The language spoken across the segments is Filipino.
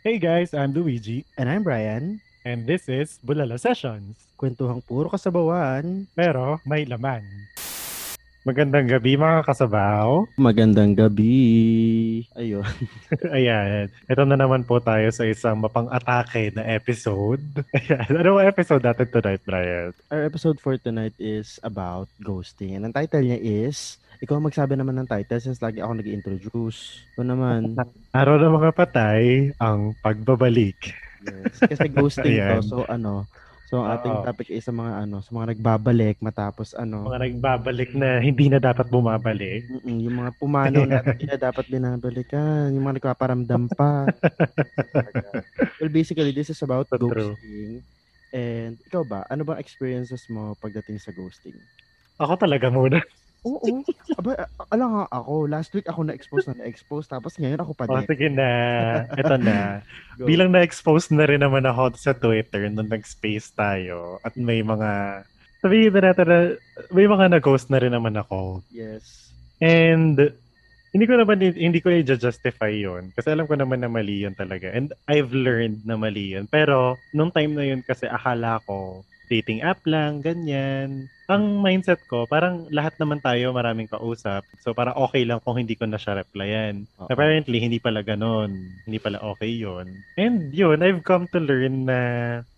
Hey guys, I'm Luigi, And I'm Brian. and this is Bulala Sessions. Kwentuhang puro kasabawan. Pero may laman. Magandang gabi mga kasabaw. Magandang gabi. Ayun. Ayan, ito na naman po tayo sa isang mapang-atake na episode. Ayan, ano episode natin tonight, Brian? Our episode for tonight is about ghosting. And ang title niya is, ikaw magsabi naman ng title since lagi ako nag-introduce. Ito naman. Araw ng mga patay, ang pagbabalik. Yes. Kasi ghosting to. So ano, so ang ating Oo. topic is sa mga ano, sa mga nagbabalik matapos ano, Mga nagbabalik na hindi na dapat bumabalik. mm, yung mga pumanaw na hindi na dapat binabalikan, yung mga nagpaparamdam pa. well, basically, this is about True. ghosting. And ikaw ba, ano bang experiences mo pagdating sa ghosting? Ako talaga muna. Oo. Aba, a- alam nga ako, last week ako na-expose na na-expose, tapos ngayon ako pa O, din. sige na. Ito na. Bilang na-expose na rin naman ako sa Twitter nung nag-space tayo at may mga sabihin na natin na may mga nag-ghost na rin naman ako. Yes. And hindi ko naman hindi ko i-justify yun kasi alam ko naman na mali yun talaga. And I've learned na mali yun. Pero nung time na yun kasi akala ko dating app lang, ganyan. Ang mindset ko, parang lahat naman tayo maraming kausap. So parang okay lang kung hindi ko na siya replyan. Oo. Apparently, hindi pala ganun. Hindi pala okay yun. And yun, I've come to learn na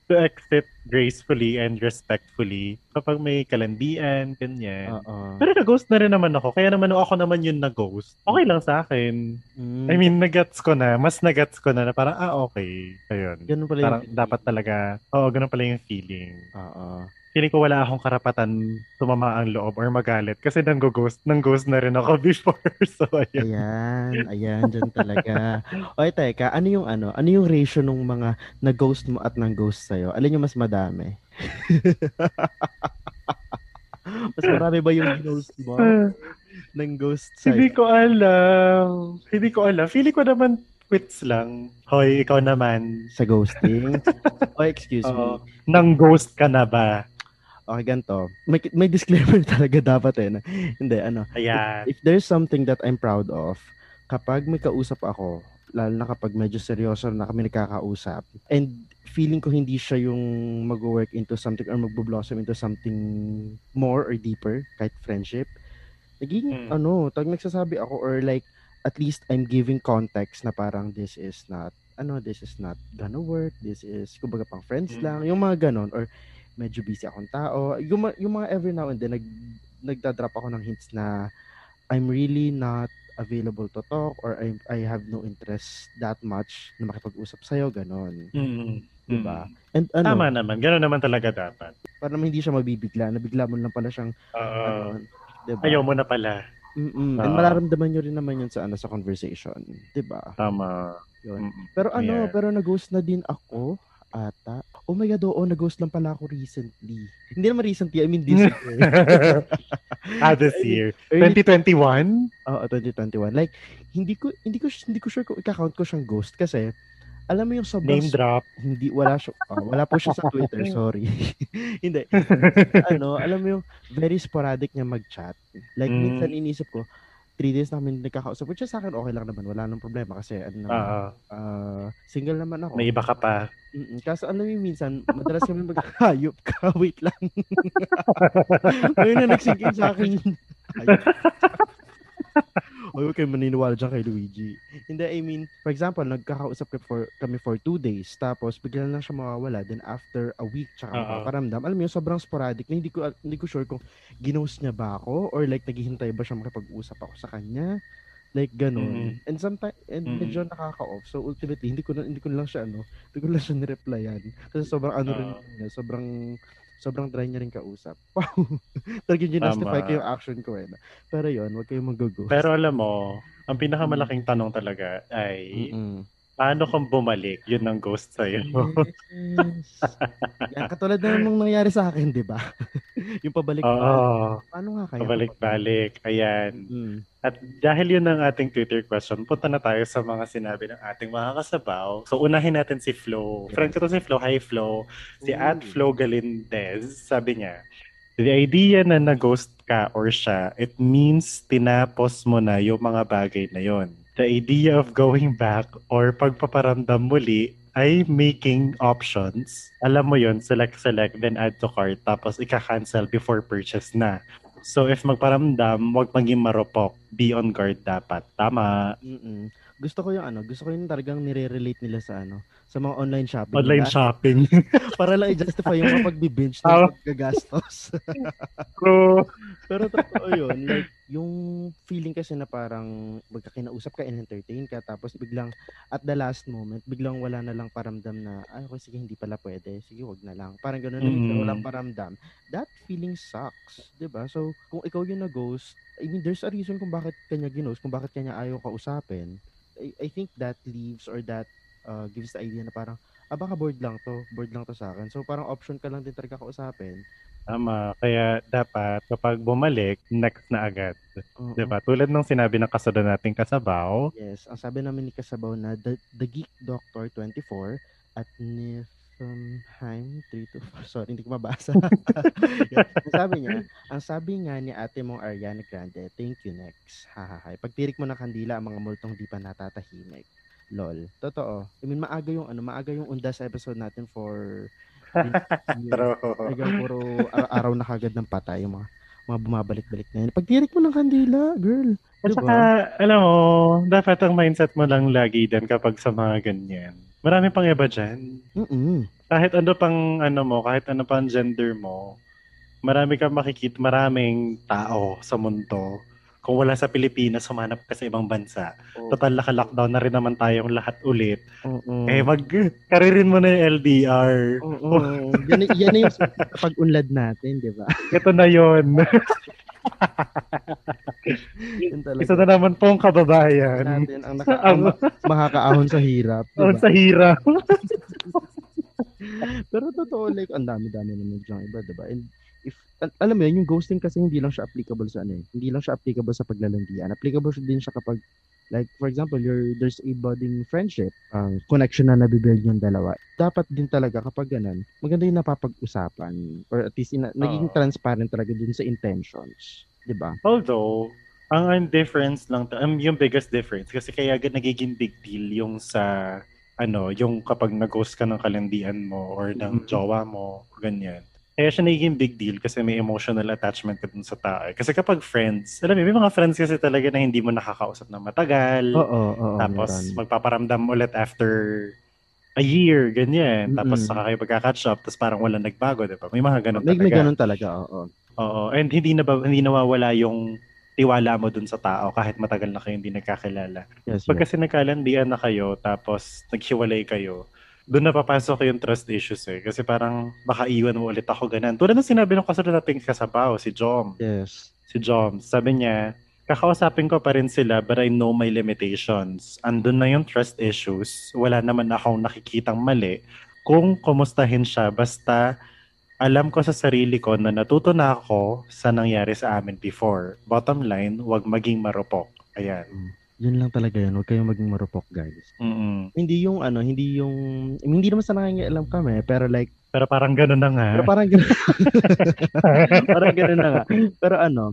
to exit gracefully and respectfully kapag may kalandian, ganyan. Oo. Pero na-ghost na rin naman ako. Kaya naman ako naman yun na-ghost, okay lang sa akin. Mm, I mean, nagets ko na. Mas nagets ko na na parang, ah, okay. Ayun. ganun pala Parang yung dapat talaga, oo, ganun pala yung feeling. Oo. Feeling ko wala akong karapatan tumama ang loob or magalit kasi nang-ghost, nang-ghost na rin ako before. So, ayun. Ayan, ayan, dyan talaga. O, teka, ano yung ano, ano yung ratio ng mga nag-ghost mo at nang-ghost sa'yo? Alin yung mas madami? mas marami ba yung ghost mo ng ghost Hindi sa'yo? ko alam. Hindi ko alam. Feeling ko naman quits lang. Hoy, ikaw naman. Sa ghosting? oh, excuse me. Nang-ghost ka na ba? Okay, ganito. May, may disclaimer talaga dapat eh. Na, hindi, ano. Ayan. If there's something that I'm proud of, kapag may kausap ako, lalo na kapag medyo seryoso na kami nakakausap, and feeling ko hindi siya yung mag-work into something or magbo-blossom into something more or deeper, kahit friendship, naging, Mm. ano, tag nagsasabi ako or like, at least I'm giving context na parang this is not, ano, this is not gonna work, this is, kumbaga pang friends Mm. lang, yung mga ganon, or medyo busy akong tao, yung, yung mga every now and then, nag, nagdadrop ako ng hints na I'm really not available to talk or I, I have no interest that much na makipag-usap sa'yo, ganon. Mm. Diba? Mm. And ano, Tama naman. Gano'n naman talaga dapat. para naman hindi siya mabibigla, nabigla mo lang pala siyang, Oo. ano, diba? Ayaw mo na pala. Mm-mm. And Oo. mararamdaman nyo rin naman yun sa, ano, sa conversation. Diba? Tama. Yun. Pero ano, Ayan. pero nag-ghost na din ako ata. Oh my God, oo, nag-ghost lang pala ako recently. Hindi naman recently, I mean this year. ah, this I mean, year. Early 2021? Oo, 2021. Like, hindi ko hindi ko hindi ko sure kung i-count ko siyang ghost kasi alam mo yung sobrang Name drop. hindi wala siya oh, wala po siya sa Twitter, sorry. hindi. ano, alam mo yung very sporadic niya mag-chat. Like Mm. minsan inisip ko, three days namin nagkakausap. Which is sa akin okay lang naman. Wala nang problema kasi ano naman, Oo. ah, single naman ako. May iba ka pa. Mm-mm. Kaso alam mo minsan, madalas kami maghayop ka. Wait lang. Ngayon na nagsink in sa akin. Huwag kayo maniniwala dyan kay Luigi. Hindi, I mean, for example, nagkakausap kami for, kami for two days, tapos bigla lang siya mawawala, then after a week, tsaka Oo. makaparamdam. Alam mo yun, sobrang sporadic na hindi ko, hindi ko sure kung ginost niya ba ako, or like, naghihintay ba siya makipag-usap ako sa kanya. Like, ganun. And sometimes, and Mhm. medyo nakaka-off. So, ultimately, hindi ko na, hindi ko na lang siya, ano, hindi ko lang siya nireplyan. Kasi sobrang ano rin Oo. niya, sobrang, sobrang dry niya rin kausap. Wow! Talagang ginastify Tama. ko yung action ko eh. Pero yun, huwag kayong mag-go. Pero alam mo, ang pinakamalaking tanong talaga ay, Mm-mm. paano kung bumalik? Yun ang ghost sa'yo. Yes. Yan, katulad na nung nangyari sa akin, di ba? yung pabalik. Oo. Paano nga kaya? Pabalik-balik. Ayan. Mm. At dahil yun ang ating Twitter question, punta na tayo sa mga sinabi ng ating mga kasabaw. So, unahin natin si Flo. Friend ko to si Flo. Hi, Flo. Si Ooh. at Flo Galindez, sabi niya, The idea na nag-ghost ka or siya, it means tinapos mo na yung mga bagay na yon. the idea of going back or pagpaparamdam muli ay making options. Alam mo yon select, select, then add to cart, tapos ika-cancel before purchase na. So if magparamdam, wag maging marupok. Be on guard dapat. Tama. Mm-mm. Gusto ko yung ano, gusto ko yung talagang nire-relate nila sa ano, sa mga online shopping. Online nila. shopping. Para lang i-justify yung mga pagbi-binge Ah. ng paggagastos. True. Pero totoo yun, like, yung feeling kasi na parang magkakinausap ka and entertain ka, tapos biglang, at the last moment, biglang wala na lang paramdam na, ay, okay, sige, hindi pala pwede, sige, wag na lang. Parang gano'n, mm Mm. walang paramdam. That feeling sucks, 'di ba So, kung ikaw yung na-ghost, I mean, there's a reason kung bakit kanya ginost, kung bakit kanya ayaw kausapin. I, I think that leaves or that uh, gives the idea na parang, ah, baka bored lang to, bored lang to sa akin. So, parang option ka lang din talaga kausapin. Tama. Kaya dapat kapag bumalik, next na agad. Oo. 'Di ba? Tulad ng sinabi ng kasunod nating kasabaw, Yes, ang sabi namin ni Kasabaw na The, the Geek Doctor 24 at Niflheim 324. Sorry, hindi ko mabasa. Ang sabi niya, ang sabi nga ni ate mong Ariana Grande, thank you next. Hahaha. Pagtirik mo ng kandila ang mga multong di pa natatahimik. Lol. Totoo. I mean, maaga yung ano, maaga yung undas episode natin for True. Talagang puro ara- araw na kagad ng patay yung mga mga bumabalik-balik na yun. Pagtirik mo ng kandila, girl. At Diba? saka, alam mo, dapat ang mindset mo lang lagi din kapag sa mga ganyan. Marami pang iba dyan. Mm-mm. Kahit ano pang ano mo, kahit ano pang gender mo, marami kang makikita, maraming tao sa mundo. Kung wala sa Pilipinas, humanap ka sa ibang bansa. Total naka-lockdown na rin naman tayong lahat ulit. Oo. Eh, mag karirin mo na yung LDR. Oo. yan, yan na yung pag-unlad natin, di ba? Ito na yon. Isa na naman pong kababayan. natin ang, naka, Ang, makakaahon sa hirap. Di ang ba? sa hirap. Pero totoo, like, ang dami-dami naman dyan iba, di ba? And if, al- alam mo yun, yung ghosting kasi hindi lang siya applicable sa ano eh. Hindi lang siya applicable sa paglalandian. Applicable siya din siya kapag, like, for example, you're, there's a budding friendship, ang connection na nabibuild yung dalawa. Dapat din talaga kapag ganun, maganda yung napapag-usapan. Or at least, ina- naging Oo. transparent talaga dun sa intentions. Di ba? Although, ang ang difference lang, um, yung biggest difference, kasi kaya agad nagiging big deal yung sa, ano, yung kapag nag-ghost ka ng kalandian mo or ng Mhm. jowa mo, ganyan. Kaya siya nagiging big deal kasi may emotional attachment ka dun sa tao. eh. Kasi kapag friends, alam mo, may mga friends kasi talaga na hindi mo nakakausap ng matagal. Oo, oo. tapos meron. magpaparamdam ulit after a year, ganyan. Tapos Mm-mm. saka kayo magka-catch up, tapos parang walang nagbago, di ba? May mga ganun May, talaga. may ganun talaga, oo. Oo, and hindi na ba, hindi nawawala yung tiwala mo dun sa tao kahit matagal na kayo hindi nagkakilala. Yes, Pag yes. kasi nagkalandian na kayo tapos naghiwalay kayo, doon na papasok yung trust issues eh. Kasi parang baka iwan mo ulit ako ganun. Tulad ng sinabi ng kasunod nating kasabaw, si Jom. Yes. Si Jom, sabi niya, kakausapin ko pa rin sila but I know my limitations. Andun na yung trust issues. Wala naman akong nakikitang mali. Kung kumustahin siya, basta alam ko sa sarili ko na natuto na ako sa nangyari sa amin before. Bottom line, wag maging marupok. Ayan. Yun lang talaga yun. Huwag kayong maging marupok, guys. Mm-mm. Hindi yung ano, hindi yung, hindi naman sa nangangialam kami, pero like, Pero parang ganun na nga. pero parang gano'n, parang gano'n na nga. Pero ano,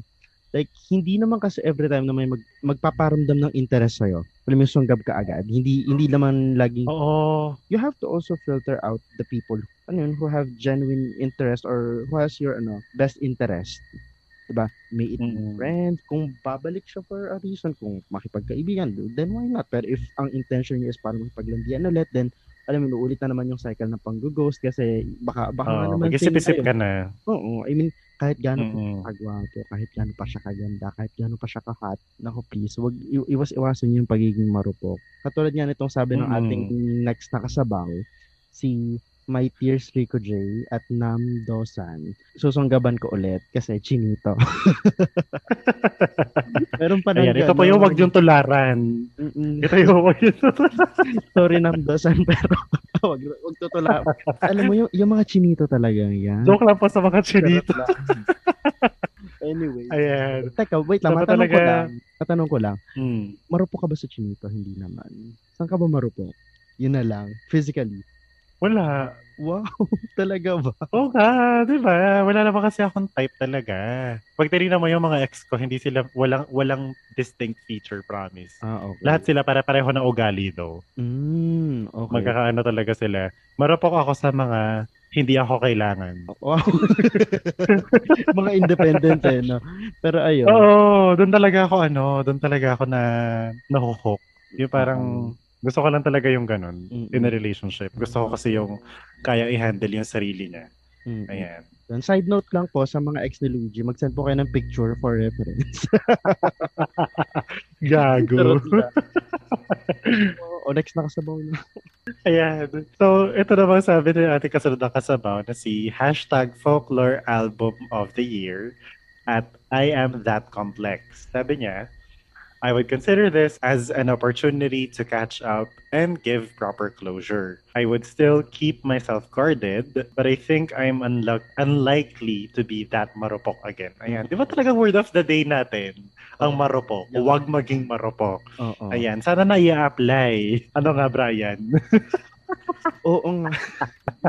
like, hindi naman kasi every time na may mag, magpaparamdam ng interest sa'yo, alam mo sunggab ka agad. Hindi, hindi naman laging, Oo. you have to also filter out the people, ano yun, who have genuine interest or who has your, ano, best interest. Diba? May it Mm. friends, kung babalik siya for a reason, kung makipagkaibigan, then why not? Pero if ang intention niya is para makipaglandian ulit, then alam mo, uulit na naman yung cycle ng pang-ghost kasi baka, baka Oo, naman mag-isip-isip ka na. Oo, I mean, kahit gaano siya kagwapo, kahit gaano pa siya kaganda, kahit gaano pa siya ka-hot, nako please, wag i- iwas-iwasan yung pagiging marupok. Katulad nga nitong sabi ng Mm-mm. ating next na kasabaw, si My Tears Rico J at Nam Dosan. Susunggaban ko ulit kasi chinito. Meron pa Ayan, ito po yung wag yung tularan. Mm-mm. Ito yung wag yung tularan. Sorry Nam Dosan pero wag, wag tutula. Alam mo yung, yung mga chinito talaga yan. Joke lang po sa mga chinito. Anyway. Ayan. Teka, wait lang. Dapat Matanong ko talaga- lang. Matanong ko lang. Hmm. Marupok ka ba sa chinito? Hindi naman. Saan ka ba marupok? Yun na lang. Physically. Wala. Wow, talaga ba? Oo nga, di ba? Wala naman kasi akong type talaga. Pag tinignan mo yung mga ex ko, hindi sila, walang, walang distinct feature, promise. Ah, okay. Lahat sila para-pareho na ugali though. Mm, okay. Magkakaano talaga sila. Marupok ako sa mga hindi ako kailangan. Wow. mga independent eh, no? Pero ayun. Oo, doon talaga ako ano, doon talaga ako na nahuhook. Yung parang gusto ko lang talaga yung ganun Mm-mm. in a relationship. Gusto ko kasi yung kaya i-handle yung sarili niya. Mm, Ayan. Then, side note lang po sa mga ex ni Luigi, mag-send po kayo ng picture for reference. Gago. Lang. o, next na kasabaw na. Ayan. So, ito naman sabi ng ating kasunod na kasabaw na si hashtag folklore album of the year at I am that complex. Sabi niya, I would consider this as an opportunity to catch up and give proper closure. I would still keep myself guarded, but I think I'm unluck- unlikely to be that marupok again. Ayan. Di ba talagang word of the day natin? Ang marupok. Huwag maging marupok. Oo. Ayan. Sana na i-apply. Ano nga, Brian? Oo nga.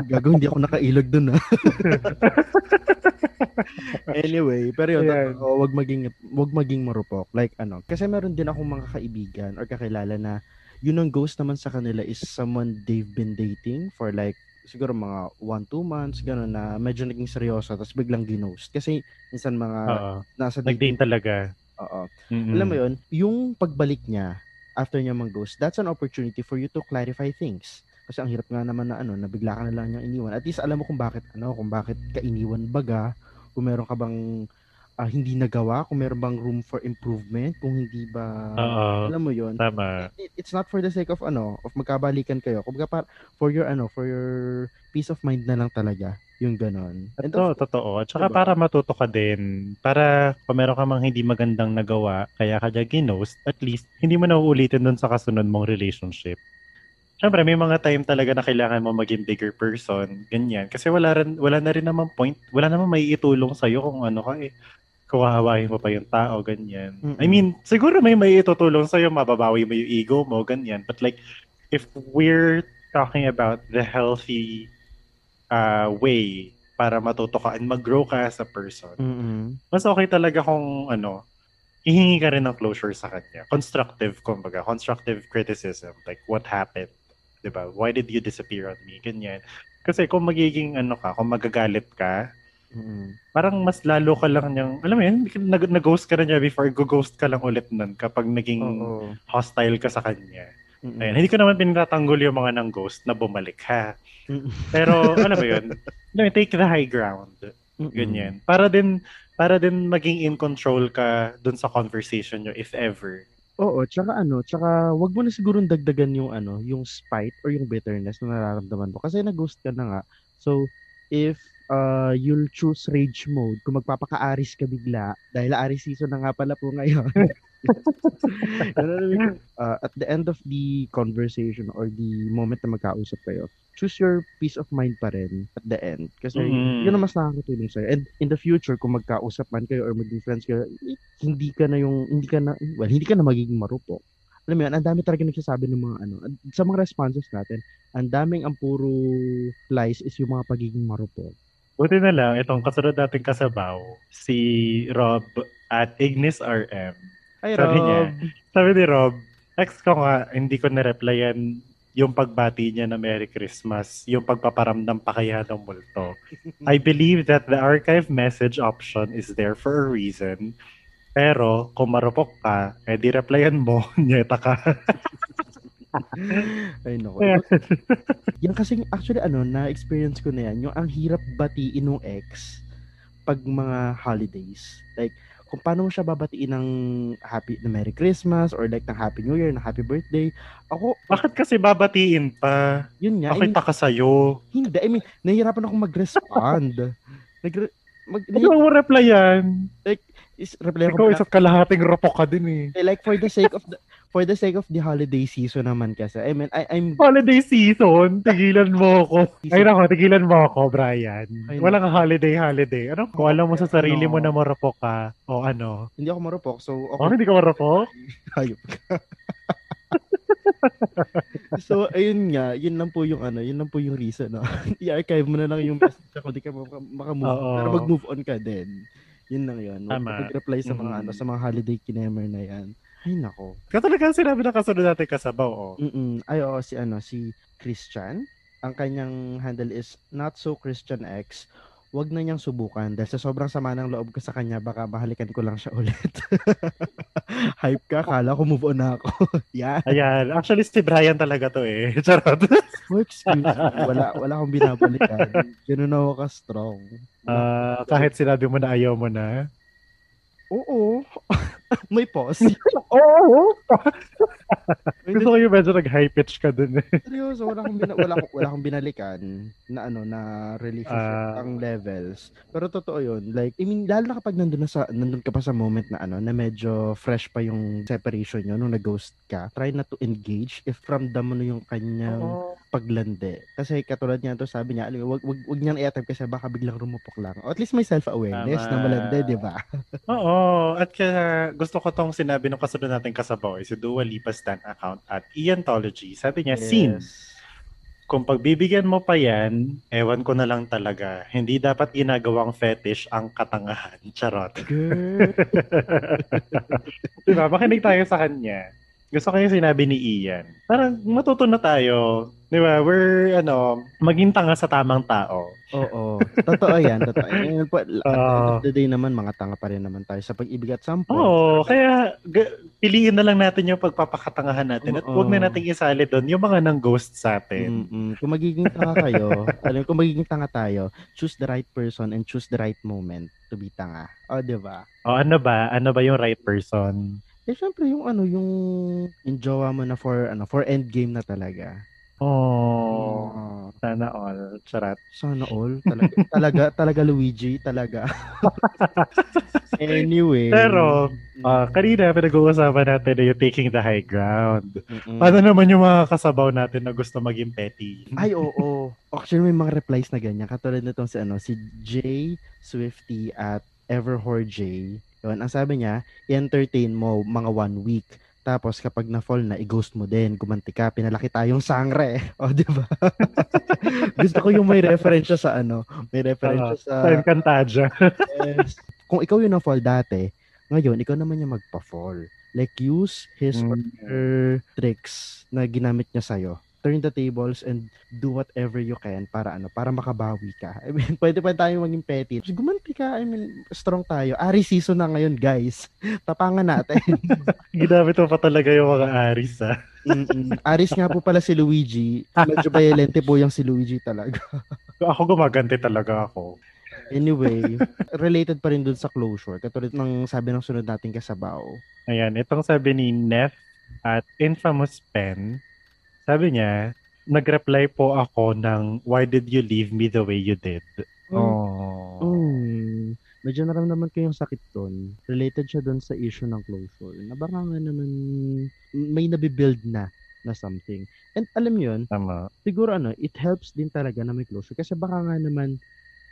Gago, hindi ako nakailog dun ah. anyway, pero yun, Ayan. totoo, wag maging, wag maging marupok. Like ano, kasi meron din akong mga kaibigan or kakilala na yun ang ghost naman sa kanila is someone they've been dating for like siguro mga 1-2 months, gano'n na medyo naging seryoso, tapos biglang ginost. Kasi minsan mga Oo. nasa Nag-date talaga. Oo. Mm-mm. Alam mo yun, yung pagbalik niya after niya mag-ghost, that's an opportunity for you to clarify things. Kasi ang hirap nga naman na ano, na bigla ka na lang niyang iniwan. At least alam mo kung bakit ano, kung bakit ka iniwan baga, kung meron ka bang ah, hindi nagawa, kung meron bang room for improvement, kung hindi ba Oo. alam mo yun. Tama. It- it's not for the sake of ano, of magkabalikan kayo. Kumbaga par for your ano, for your peace of mind na lang talaga yung ganon. Ito, of- totoo. At saka Diba? para matuto ka din. Para kung meron ka mang hindi magandang nagawa, kaya ka dyan ginost, at least hindi mo na uulitin dun sa kasunod mong relationship. Siyempre, may mga time talaga na kailangan mo maging bigger person, ganyan. Kasi wala, rin, wala na rin naman point, wala naman may itulong sa'yo kung ano ka eh. Kung hahawain mo pa yung tao, ganyan. I Mm-mm. mean, siguro may may itutulong sa'yo, mababawi mo yung ego mo, ganyan. But like, if we're talking about the healthy uh, way para matuto ka and mag-grow ka as a person, Mm-mm. mas okay talaga kung ano, ihingi ka rin ng closure sa kanya. Constructive, kumbaga. Constructive criticism. Like, what happened? 'Di ba? Why did you disappear on me? Ganyan. Kasi kung magiging ano ka, kung magagalit ka, Mm-mm. parang mas lalo ka lang niyang, alam mo yun, nag- nag-ghost ka na niya before, go-ghost ka lang ulit nun kapag naging Oo. hostile ka sa kanya. Mm-mm. Ayun, hindi ko naman pinatanggol yung mga ng ghost na bumalik ha. Mm-mm. Pero, alam mo yun, alam mo, take the high ground. Mm-mm. Ganyan. Para din para din maging in control ka dun sa conversation nyo if ever. Oo, tsaka ano, tsaka wag mo na siguro dagdagan yung ano, yung spite or yung bitterness na nararamdaman mo kasi nag-ghost ka na nga. So, if uh, you'll choose rage mode, kung magpapaka-aris ka bigla, dahil aris season na nga pala po ngayon. uh, at the end of the conversation or the moment na magkausap kayo, choose your peace of mind pa rin at the end. Kasi Mm. yun ang mas nakakatulong sa'yo. And in the future, kung magkausap man kayo or maging friends kayo, hindi ka na yung, hindi ka na, well, hindi ka na magiging marupok. Alam mo yun, ang dami talaga nagsasabi ng mga ano, sa mga responses natin, ang daming ang puro lies is yung mga pagiging marupok. Buti na lang, itong kasunod nating kasabaw, si Rob at Ignis RM. Ay, Sabi Rob. niya, sabi ni Rob, ex ko nga, hindi ko na-replyan yung pagbati niya na Merry Christmas, yung pagpaparamdam pa kaya ng multo. I believe that the archive message option is there for a reason. Pero kung marupok ka, eh di replyan mo, nyeta ka. Ay, nako. Yan kasi, actually, ano, na-experience ko na yan, yung ang hirap batiin ng ex pag mga holidays. Like, kung paano mo siya babatiin ng happy na Merry Christmas or like ng Happy New Year, ng Happy Birthday. Ako, Bakit kasi babatiin pa? yun nga, I mean, Pakita ka sa'yo. hindi, I mean, nahihirapan akong mag-respond. Nag mag, Ano mo replyan? Is, reply Ikaw ako na, isang kalahating ropok ka din eh. eh, like for the sake of the, for the sake of the holiday season naman kasi. I mean, I, I'm Holiday season, tigilan mo ako. Ay nako, tigilan mo ako, Brian. Ay, Walang holiday holiday. Ano? Kung alam mo sa sarili mo na marupok ka, o ano? hindi ako marupok, so Oh, okay. hindi ka marupok? Hayop ka. so, ayun nga, yun lang po yung ano, yun lang po yung reason, no? I-archive mo na lang yung message ako, di ka maka- makamove. Oo. Pero mag-move on ka din. Yun lang yun. Tama. ka mag-reply sa mga Mhm. ano, sa mga holiday kinemer na yan. Ay, nako. Katulaga sinabi na kasunod natin kasabaw, oh. Mm-mm. Ay, oo, si ano, si Christian. Ang kanyang handle is not so Christian X. Wag na niyang subukan dahil sa sobrang sama ng loob ko sa kanya, baka mahalikan ko lang siya ulit. Hype ka, kala ko move on na ako. Yan. Ayan. Actually, si Brian talaga to eh. Charot. Oh, excuse me. Wala, wala akong binabalikan. Ganun ako ka-strong. Ah, kahit sinabi mo na ayaw mo na. Oo. May pause. Oo. Gusto ko yung medyo nag-high pitch ka dun eh. seryoso, wala akong, bina, wala, akong, wala akong binalikan na ano na relationship Ah. ang levels. Pero totoo yun. Like, I mean, lalo na kapag nandun, na sa, nandun ka pa sa moment na ano, na medyo fresh pa yung separation nyo nung nag-ghost ka, try na to engage if ramdam mo na yung kanyang paglandi. Kasi katulad niya to sabi niya, alam mo, wag, wag, wag niyang i-attempt kasi baka biglang rumupok lang. O at least may self-awareness Tama. na malandi, di ba? Oo. At kaya gusto ko tong sinabi ng kasunod natin kasabaw is si Dua Lipa Stan account at Iantology. Sabi niya, scene. Kung pagbibigyan mo pa yan, ewan ko na lang talaga. Hindi dapat ginagawang fetish ang katangahan. Charot. Diba? Makinig tayo sa kanya. Gusto ko yung sinabi ni Ian. Parang matuto na tayo. Di ba? We're, ano, maging tanga sa tamang tao. Oo. Totoo yan. Totoo. yan. Po, at the day naman, mga tanga pa rin naman tayo sa pag-ibig at point. Oo, kaya g- piliin na lang natin yung pagpapakatangahan natin at huwag na nating isali doon yung mga nang ghost sa atin. Mm-mm. Kung magiging tanga kayo, alam kung magiging tanga tayo, choose the right person and choose the right moment to be tanga. O, di ba? O ano ba? Ano ba yung right person? Eh, syempre, yung ano, yung, jowa mo na for, ano, for endgame na talaga. Oh, Oo. sana all. Charat. Sana all. Talaga, talaga, talaga Luigi. Talaga. anyway. Pero, ah kanina pinag-uusapan natin na yung taking the high ground. Mm-mm. Paano naman yung mga kasabaw natin na gusto maging petty? Ay, oo. Actually, may mga replies na ganyan. Katulad nitong si, ano, si J Swifty at Everhore J. Yun, ang sabi niya, i-entertain mo mga one week. Tapos kapag na-fall na, i-ghost mo din, gumanti ka, pinalaki tayong sangre. O, di ba? Gusto ko yung may reference siya sa ano, may reference siya sa, Sa Encantadia. yes. kung ikaw yung na-fall dati, ngayon, ikaw naman yung magpa-fall. Like, use his or Mm. her tricks na ginamit niya sa'yo. Turn the tables and do whatever you can para ano, para makabawi ka. I mean, pwede pa tayo maging petty. Gumanti ka, I mean, strong tayo. Ari season na ngayon, guys. Tapangan natin. Ginamit mo pa talaga yung mga aris, ah. Mm-mm. Aris nga po pala si Luigi. Medyo violente po yung si Luigi talaga. Ako gumaganti talaga ako. Anyway, related pa rin dun sa closure. Katulad ng sabi ng sunod nating kasabaw. Ayan, itong sabi ni Nef at Infamous Pen, sabi niya, nag-reply po ako ng, why did you leave me the way you did? Oh. Mm, medyo naramdaman ko yung sakit doon. Related siya doon sa issue ng closure. Na baka nga naman may nabibuild na na something. And alam mo yun, Tama. siguro ano, it helps din talaga na may closure. Kasi baka nga naman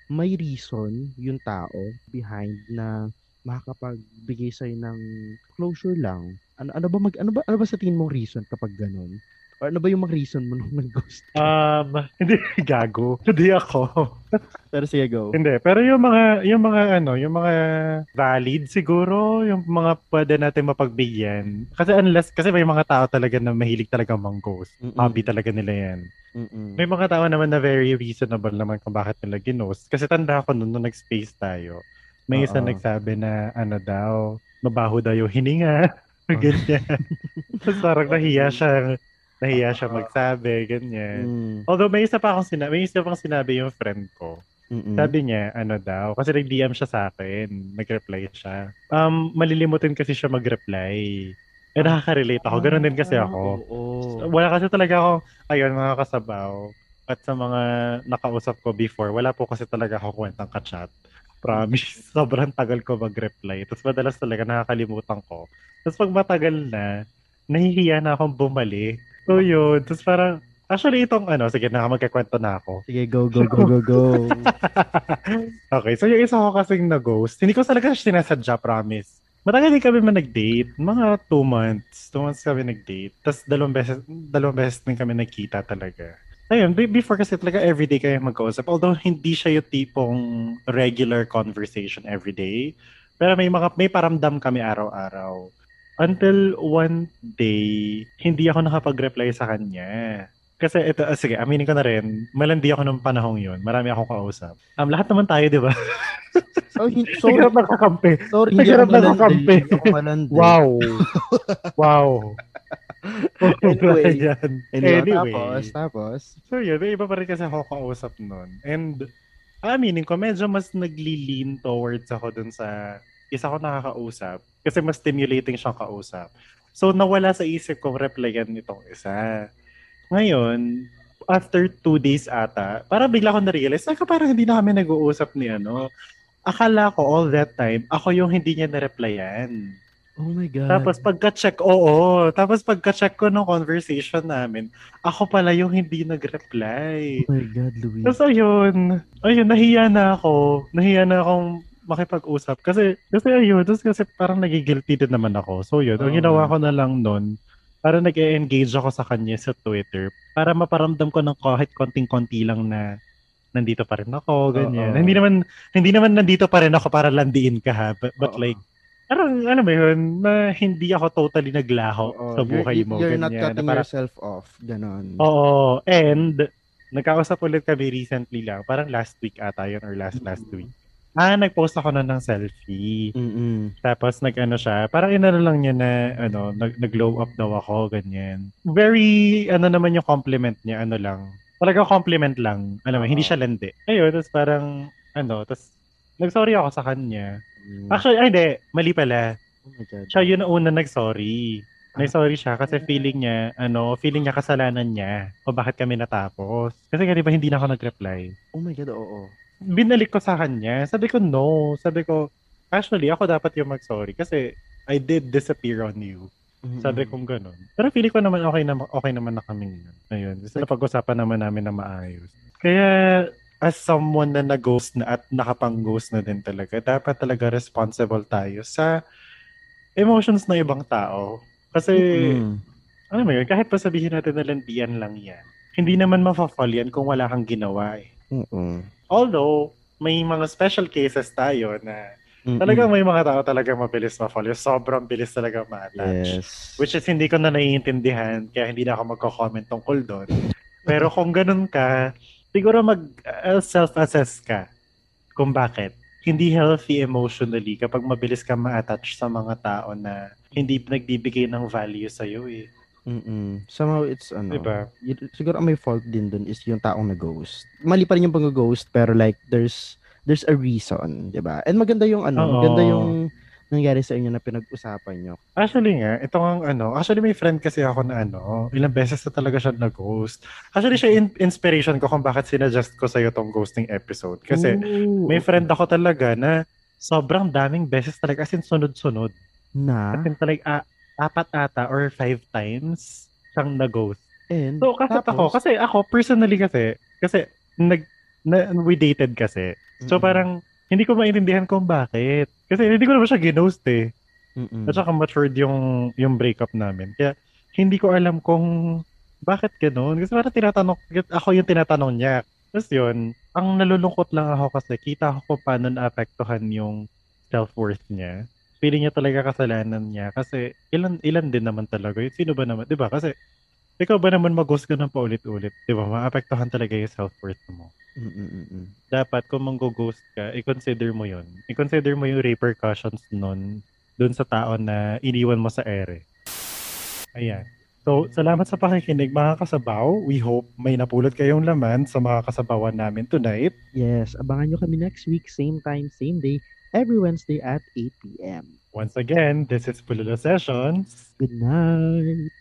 may reason yung tao behind na makakapagbigay sa'yo ng closure lang. Ano ano ba mag ano ba ano ba sa tingin mong reason kapag ganun? Or ano ba yung mga reason mo nung nag-ghost? Um, hindi, gago. Hindi ako. Pero sige, go. hindi, pero yung mga, yung mga ano, yung mga valid siguro, yung mga pwede natin mapagbigyan. Kasi unless, kasi may mga tao talaga na mahilig talaga mang-ghost. Mm-mm. Hobby talaga nila yan. Mm-mm. May mga tao naman na very reasonable naman kung bakit nila ginost. Kasi tanda ko nung, nung nag-space tayo, may isa nagsabi na ano daw, mabaho daw yung hininga. Ganyan. Tapos parang nahiya siya, nahiya siya magsabi, ganyan. Mm. Although may isa pa akong sinabi, may isa pang sinabi yung friend ko. Mm-mm. Sabi niya, ano daw, kasi nag-DM siya sa akin, nag-reply siya. Um, malilimutin kasi siya mag-reply. Eh, nakaka-relate ako. Ganun din kasi ako. Ah, Oo. Wala kasi talaga ako, ayun, mga kasabaw. At sa mga nakausap ko before, wala po kasi talaga ako kwentang ka-chat. Promise. Sobrang tagal ko mag-reply. Tapos madalas talaga nakakalimutan ko. Tapos pag matagal na, nahihiya na akong bumalik. So yun. Tapos parang, actually itong ano, sige na, magkakwento na ako. Sige, go, go, go, go, go. okay, so yung isa ko kasing na-ghost, hindi ko talaga sinasadya, promise. Matagal din kami man nag-date. Mga two months. Two months kami nag-date. Tapos dalawang beses, dalawang beses din kami nagkita talaga. Ayun, before kasi talaga everyday kayo magkausap. Although hindi siya yung tipong regular conversation everyday. Pero may mga may paramdam kami araw-araw. Until one day, hindi ako nakapag-reply sa kanya. Kasi ito, ah, sige, aminin ko na rin, malandi ako nung panahong yun. Marami akong kausap. Um, lahat naman tayo, di ba? oh, hin- sorry. Nagharap nakakampi. Sorry, hindi ako nakakampi. Hindi ako malandi. Wow. wow. Anyway. Yan. Anyway, Anyway. tapos, tapos, So yun, iba pa rin kasi ako kausap nun. And, aminin ko, medyo mas nagli-lean towards ako dun sa isa ko nakakausap. Kasi mas stimulating siyang kausap. So, nawala sa isip ko replyan nitong isa. Ngayon, after two days ata, parang bigla ko na-realize, saka parang hindi na kami nag-uusap ni ano. Akala ko all that time, ako yung hindi niya na-replyan. oh my God. Tapos pagka-check, oo. Tapos pagka-check ko ng conversation namin, ako pala yung hindi nag-reply. oh my God, Louis. Tapos ayun, ayun, nahiya na ako. Nahiya na akong makipag-usap. Kasi, kasi ayun, tapos kasi parang nagigilty din naman ako. So yun, ang Oo. ginawa ko na lang nun, para nag-engage ako sa kanya sa Twitter para maparamdam ko ng kahit konting-konti lang na nandito pa rin ako, ganyan. Hindi naman hindi naman nandito pa rin ako para landiin ka ha, but, but like parang ano ba yun, na hindi ako totally naglaho Oo, sa buhay you're, mo. You're ganyan. not cutting parang- yourself off. Ganon. Oo, and nagkausap ulit kami recently lang, parang last week ata yun or last last Mm. week. Ah, nag-post ako na ng selfie. Mm-mm. Tapos nag-ano siya, parang inano lang niya na ano, nag- nag-glow up daw ako, ganyan. Very, ano naman yung compliment niya, ano lang. Talaga compliment lang. Alam mo, hindi Oo. siya landi. Ayun, tapos parang, ano, tapos nag-sorry ako sa kanya. Mm. Actually, ay hindi, mali pala. oh my God. Siya yun una nag-sorry. Ah. Nag-sorry siya kasi feeling niya, ano, feeling niya kasalanan niya o bakit kami natapos. Kasi nga, di ba, hindi na ako nag-reply. Oh my God, oo. Binalik ko sa kanya. Sabi ko, no. Sabi ko, actually, ako dapat yung mag-sorry kasi I did disappear on you. Mm-mm. Sabi kong ganun. Pero feeling ko naman okay naman, okay naman na kami ngayon. Ayun. Gusto na pag-usapan naman namin na maayos. Kaya, as someone na nag-ghost na at nakapang-ghost na din talaga, dapat talaga responsible tayo sa emotions ng ibang tao. Kasi, Mm-mm. ano mo yun, kahit pa sabihin natin na landian lang yan, hindi naman ma-fall yan kung wala kang ginawa eh. Mm-mm. Although, may mga special cases tayo na Mm-mm. talagang may mga tao talaga mabilis ma-fall. Yung sobrang bilis talaga ma-attach. Yes. Which is hindi ko na naiintindihan, kaya hindi na ako magko-comment tungkol doon. Pero kung ganun ka, siguro mag uh, self-assess ka kung bakit. Hindi healthy emotionally kapag mabilis ka ma-attach sa mga tao na hindi nagbibigay ng value sa'yo eh. Mm-mm. Somehow it's ano. Diba? y- siguro ang may fault din dun is yung taong nag-ghost. Mali pa rin yung pag-ghost pero like there's there's a reason, 'di ba? And maganda yung ano, Oo. maganda yung nangyari sa inyo na pinag-usapan nyo. Actually nga, ito ang ano, actually may friend kasi ako na ano, ilang beses na talaga siya nag-ghost. Actually siya in- inspiration ko kung bakit sinadjust ko sa'yo tong ghosting episode. Kasi Ooh, may friend ako talaga na sobrang daming beses talaga, as in sunod-sunod. na As in talaga, a- apat ata or five times siyang nag-ghost. and So, kasi ako, tapos- kasi ako, personally kasi, kasi, nag, na, we dated kasi. So, Mm-mm. parang, hindi ko maintindihan kung bakit. Kasi hindi ko naman siya ginost eh. Mm-mm. At saka matured yung, yung breakup namin. Kaya, hindi ko alam kung bakit ganun. Kasi parang tinatanong, ako yung tinatanong niya. Tapos yun, ang nalulungkot lang ako kasi kita ko kung paano naapektuhan yung self-worth niya. Feeling niya talaga kasalanan niya. Kasi ilan ilan din naman talaga yun. Sino ba naman? 'Di ba Kasi ikaw ba naman mag-ghost ka ng paulit-ulit? 'Di ba Maapektuhan talaga yung self-worth mo. Mm-mm-mm. Dapat kung manggo-ghost ka, i-consider mo yun. I-consider mo yung repercussions nun dun sa tao na iniwan mo sa ere. Ayan. So, salamat sa pakikinig mga kasabaw. We hope may napulot kayong laman sa mga kasabawan namin tonight. Yes, abangan nyo kami next week, same time, same day, every Wednesday at 8 p.m. Once again, this is Pulula Sessions. Good night!